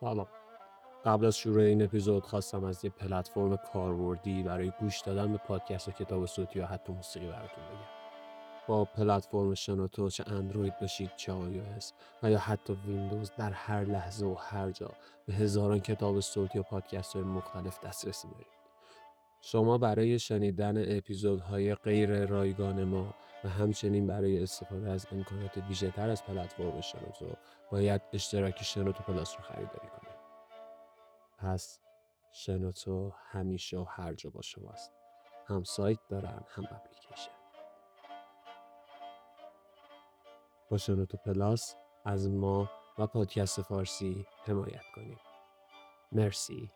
سلام. قبل از شروع این اپیزود خواستم از یه پلتفرم کاربردی برای گوش دادن به پادکست و کتاب صوتی یا حتی موسیقی براتون بگم. با پلتفرم شنوتو چه اندروید باشید چه iOS و یا حتی ویندوز در هر لحظه و هر جا به هزاران کتاب صوتی و پادکست های مختلف دسترسی دارید. شما برای شنیدن اپیزودهای غیر رایگان ما و همچنین برای استفاده از امکانات ویژه تر از پلتفرم شنوتو باید اشتراک شنوتو پلاس رو خریداری کنید. پس شنوتو همیشه و هر جا با شماست. هم سایت دارن هم اپلیکیشن. با شنوتو پلاس از ما و پادکست فارسی حمایت کنید. مرسی.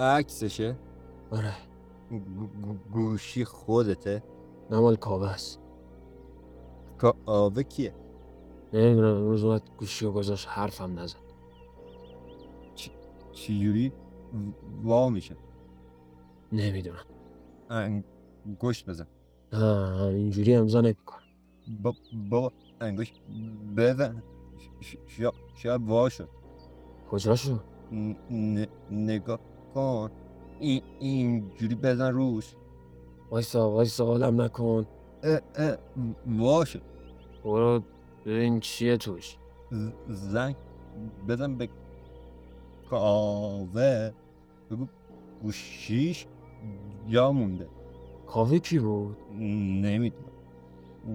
عکسشه آره گو- گوشی خودته نمال کاوه است. کاوه کیه نمی‌دونم امروز اومد گوشی و گذاشت حرفم نزد. چجوری وا میشه نمی‌دونم. انگشت بزن نه اینجوری امضا نمی‌کنم. با با انگشت بزن شاید وا شد کجا شد؟ نگاه کن. این اینجوری بزن روش. وایسا وایسا حالم نکن. اه، اه، وا شد برو ببین چیه توش. زنگ بزن به کاوه. بگو گوشیش جا مونده. کاوه کی بود؟ نمی‌دونم.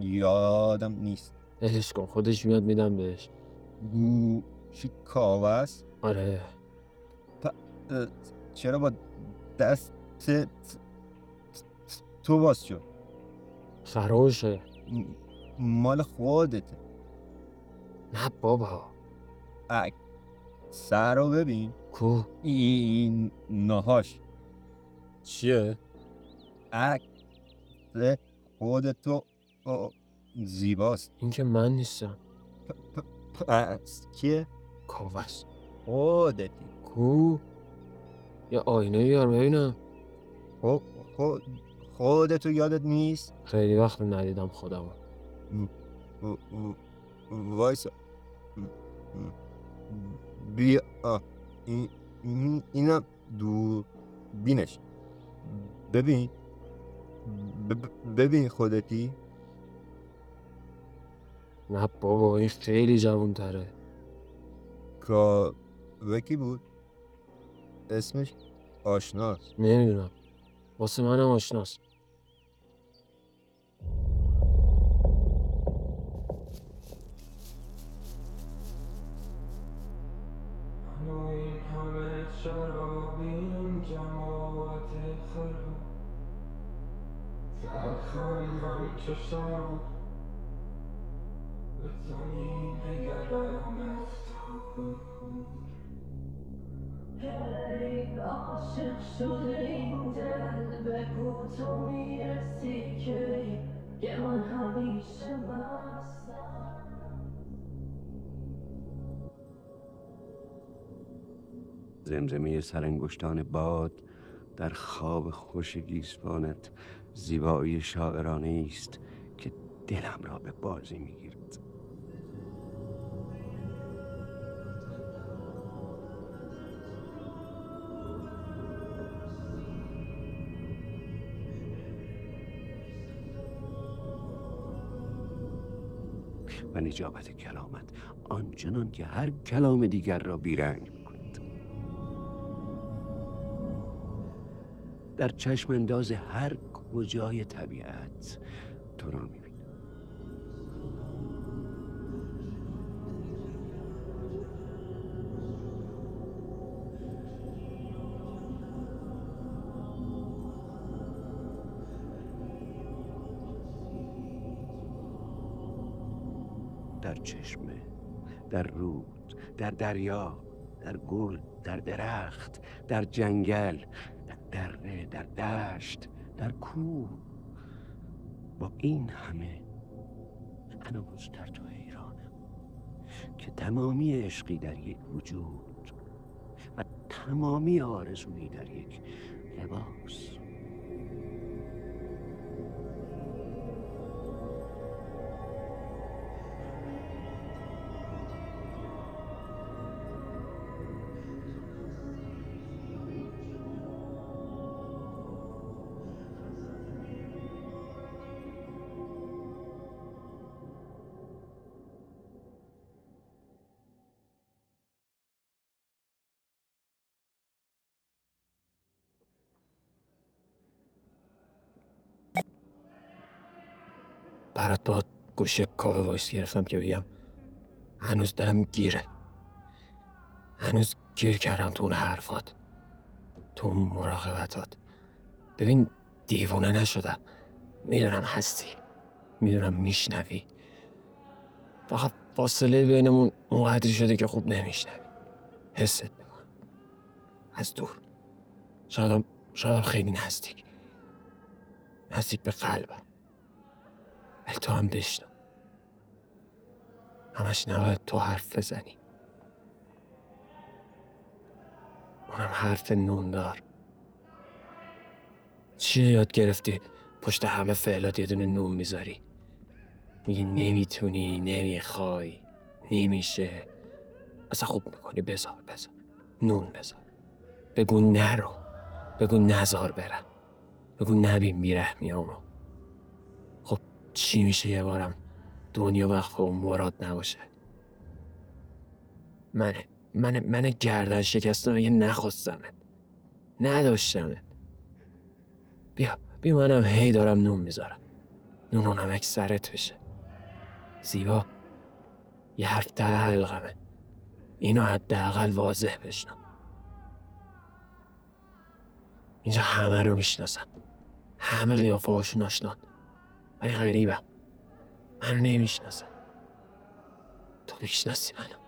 یادم نیست. اهش کن خودش میاد میدم بهش. گوشی کاوه است؟ آره. اه، چرا با دست تو باز شد خراشه. مال خودته نه بابا. اک سر رو ببین کو این نهاش چیه؟ عکس خودتو زیباست این که من نیستم. پس کیه؟ کاوه است. خودتی کو یه آینه بیار ببینم. خود خود خودتو یادت نیست؟ خیلی وقت ندیدم خودمو. و- و- وایسا. بیا. این این- اینم دوربینش. ببین. ب- ببین خودتی. نه بابا این خیلی جوون تره. کاوه کی بود؟ اسمش آشناست نمی‌دونم. واسه منم آشناست. و این همه شراب این جماعت خراب تلخم همچو شراب به زمین نگرم ای زمزمه سرانگشتان باد در خواب خوش گیسوانت زیبایی شاعرانه است که دلم را به بازی می‌گیرد. و نجابت کلامت. آنچنان که هر کلام دیگر را بیرنگ می‌کند. در چشم انداز هر کجای طبیعت تو را می‌بینم. در چشمه در رود در دریا در گل در درخت در جنگل در دره در دشت در کوه. با این همه هنوز در تو حیرانم که تمامی عشقی در یک وجود و تمامی آرزویی در یک لباس. برات با گوشه کاوه وایس گرفتم که بگم هنوز دلم گیره. هنوز گیر کردم تو اون حرفات. تو اون مراقبتات. ببین دیوونه نشدم. می‌دونم هستی. می‌دونم میشنوی. فقط فاصله بینمون اونقدری شده که خوب نمیشنوی. حست می‌کنم. از دور. شاید شاید خیلی نزدیک. نزدیک به قلبم. تو هم بشنو. همش نباید تو حرف بزنی. اونم حرف نوندار چی یاد گرفتی؟ پشت همه فعلات یه دونه نون می‌ذاری. میگی نمی‌تونی نمی‌خوای نمیشه. اصلا خوب می‌کنی. بذار بذار. نون بذار. بگو نرو. بگو نزار برم. بگو نبین بیرحمیامو خب چی میشه یه بارم دنیا وقت اون مراد نباشه؟ من من من گردن شکستم یه نخواستمت نداشتمت بیا. بیا منم هی دارم نون می‌ذارم. نون و نمک سرت بشه. زیبا. یه حرف ده حلقمه اینو حداقل واضح بشنم اینجا همه رو می‌شناسم همه قیافه هاشون آشنان. ولی غریبم من نمی‌شناسم. تو می‌شناسی منو.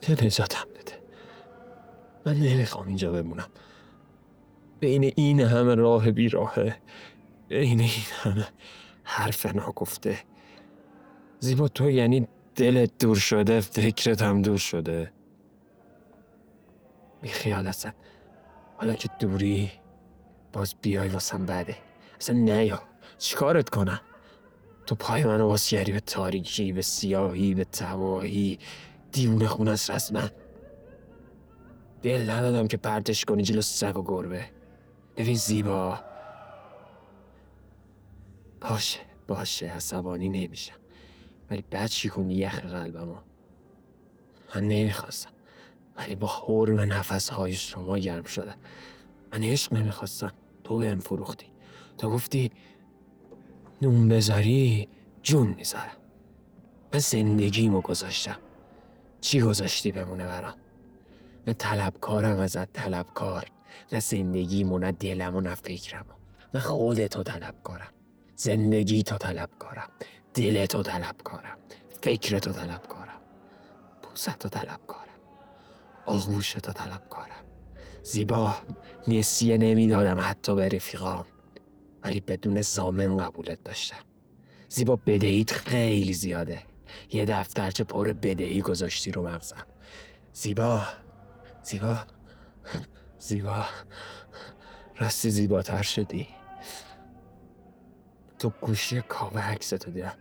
تو نجاتم بده. من نمی‌خوام اینجا بمونم. بین این همه راه بیراهه بین این همه حرف ناگفته. زیبا تو یعنی دلت دور شده فکرت هم دور شده. بی خیال اصلا حالا که دوری باز بیای واسم بده اصلا نیا چیکارت کنم؟ تو پای منو باز کردی به تاریکی به سیاهی به تباهی دیونه خون است رسما. دل ندادم که پرتش کنی جلو سگ و گربه. ببین زیبا. باشه باشه عصبانی نمیشم. ولی بعد چی کنی یخ قلبمو؟ من نمی‌خواستم. ولی با حرم نفس های شما گرم شده. من عشق نمی‌خواستم. تو بهم فروختی. تو گفتی نون بذاری جون می‌ذارم. من زندگیمو گذاشتم. چی گذاشتی بمونه برام؟ نه طلبکارم ازت طلبکار نه زندگیمو نه دلمو نه فکرمو. نه خودتو طلبکارم. زندگی تو طلبکارم. دلتو طلبکارم. فکرتو طلبکارم. پوستتو طلبکارم. آغوشتو طلبکارم. زیبا نسیه نمی‌دادم حتی به رفیقام. ولی بدون زامن قبولت داشتم. زیبا بدهیت خیلی زیاده. یه دفترچه پر بدهی گذاشتی رو مغزم. زیبا زیبا زیبا. راستی زیباتر شدی. تو گوشی کاوه عکستو دیدم.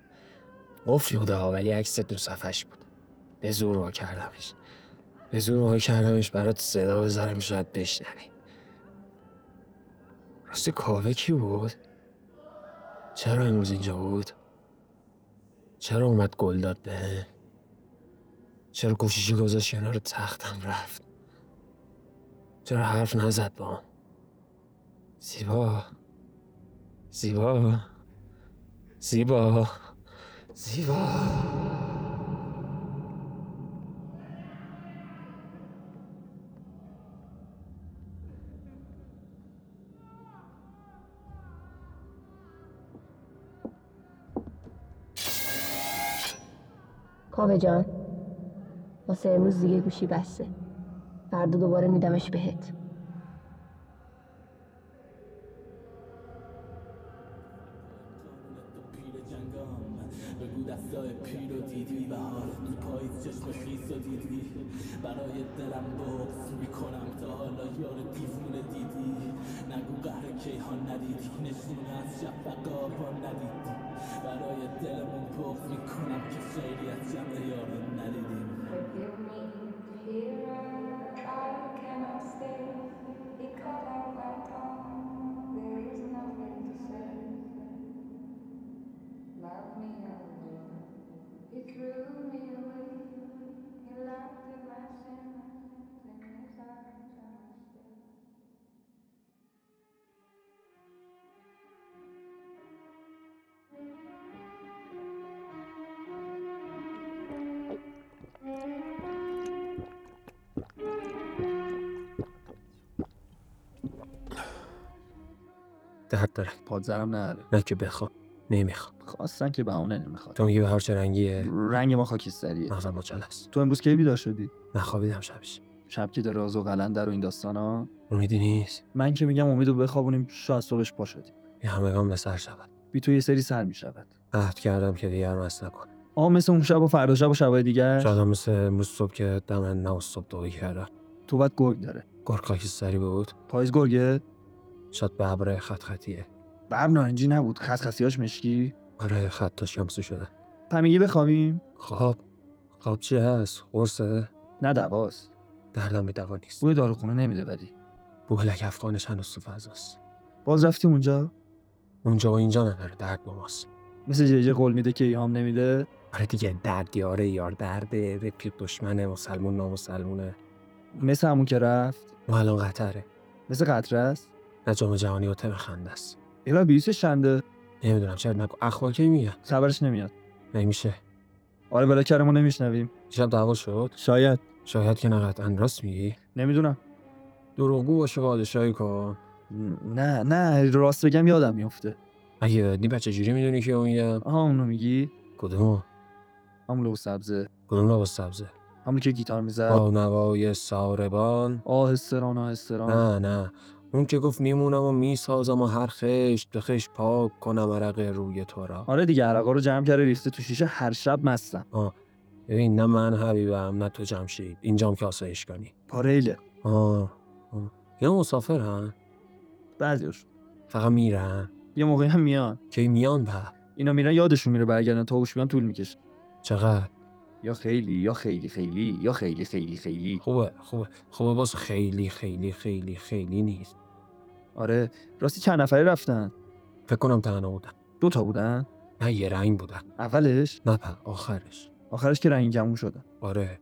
قفل بوده ولی عکس دو صفحش بود. به زور وا کردمش. به زور وا کردمش برات صدا بذارم شاید بشنوی. راستی کاوه کی بود؟ چرا امروز اینجا بود؟ چرا اومد گل داد به چرا گوشیشو گذاشت کنار تختم رفت چرا حرف نزد با؟ زیبا زیبا زیبا زیبا کاوه جان واسه امروز دیگه گوشی بسته. فردا دوباره میدمش بهت. درد داره. پادزرم نداره. نه که بخوام نمی‌خوام. خواستن که بهونه نمی‌خواد. تو میگی بهار چه رنگیه؟ رنگ ما خاکستریه. مغزم مچل است. تو امروز کی بیدار شدی نخوابیدم شبش. شب که داره راز و قلندر و این داستانا. امیدی نیست؟ من که میگم امیدو بخوابونیم شاید صبحش پا شدیم. یه همگان به سر شود. بی تو یه سری سر می‌شود. عهد کردم که دیگر مست نکنم آه مثل اون شب و فردا شب و شبای دیگه شاید مثل امروز صبح که دم نه صبح دوی کردم تو باید گرگ داره. گرگ خاکستری بود؟ پاییز گرگه؟ شاید به ابره خط خطیه. برم نارنجی نبود. خط خطیاش مشکی؟ آره خط شمسو شده. پمیگی بخوابیم؟ خواب خواب چی هست؟ قرصه؟ نه دواست. دردم دوا نیست. بوی داروخونه نمیده ولی. بوهلک افغانش هنوز تو فضاست. باز رفتی اونجا؟ اونجا و اینجا نداره درد با ماست. مثل جیجه قول میده که ایهام نمیده؟ آره دیگه درد یاره یار درده رفیق دشمنه مسلمون نامسلمونه. مثل همون که رفت؟ ما الان قطره. مثل قطره است؟ نه جام جهانی و تم خنده است. ایلا بیسش چنده نمی‌دونم چرا نگو. اخبار کی میگه؟ خبرش نمیاد. نمیشه. آره بلا کرمو نمیشنویم. دیشب دعوا شد؟ شاید. شاید که نه قطعا. راست میگی؟ نمی‌دونم. دروغگو باشه پادشاهی کن. نه نه راست بگم یادم میفته اگه بدنی بچه جوری می‌دونی که اون میگم آها اونو میگی؟ کدومو همون لو سبزه. کدوم لباس سبزه؟ همون که گیتار می‌زد. با نوای ساربان. آهستران آهستران نه نه. اون که گفت میمونم و می‌سازم و هر خشت به خشت پاک کنم عرق روی تو را. آره دیگه عرقا رو جمع کرده ریخته تو شیشه هر شب مستم. ببین نه من حبیبم نه تو جمشید. اینجام که آسایش کنی. پاریله آه آه. یه مسافرن بعضیش فقط میرن؟ یه موقعی هم میان. کی؟ میان به اینا میرن یادشون میره برگردن تا هوش بیان طول می‌کشه. چقدر؟ یا خیلی یا خیلی خیلی یا خیلی خیلی خیلی. خوبه خوبه خوبه باز خیلی خیلی خیلی خیلی نیست. آره راستی چند نفره رفتن؟ فکر کنم تنها بودن. دو تا بودن؟ نه یه رنگ بودن. اولش؟ نه په آخرش. آخرش که رنگین کمون شدن آره.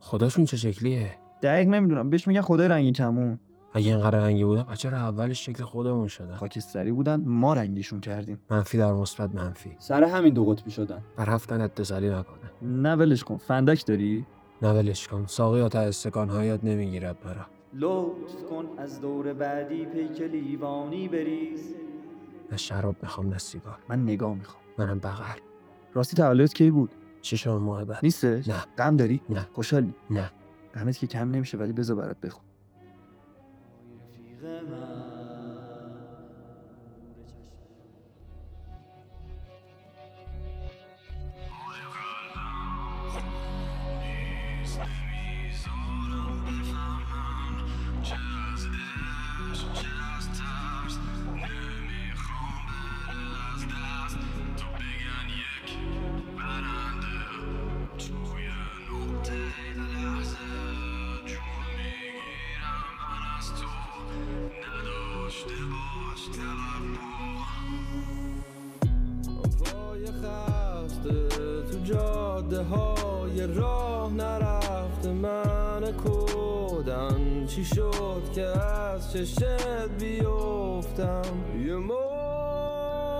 خداشون چه شکلیه؟ دقیق نمی‌دونم. بهش میگن خدای رنگین کمون اگه اینقدر رنگی بودن بچه اولش شکل خودمون شدن خاکستری بودن ما رنگیشون کردیم. منفی در مثبت منفی. سر همین دو قطبی شدن. بر رفتن اتصالی نکنه. نه ولش کن. فندک داری؟ نه ولش کن. ساقی تا استکان هایت نمی‌گیرد مرا. لطف کن از دور بعدی پیک لیوانی بریز. نه شراب می‌خوام نه سیگار. من نگاه می‌خوام. منم بغل. راستی تولدت کی بود؟ ششم ماه بعد. نیستش؟ نه. غم داری؟ نه. خوشحالی نه. غمت که کم نمیشه ولی بذار برات بخون. پای چی شد که از چشت بیفتم؟ یه موجی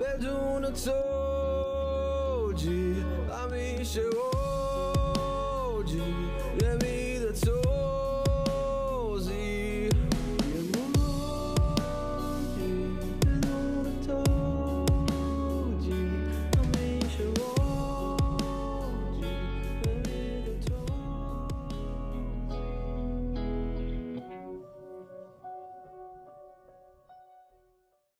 بدون توجی همیشه اوجی. یه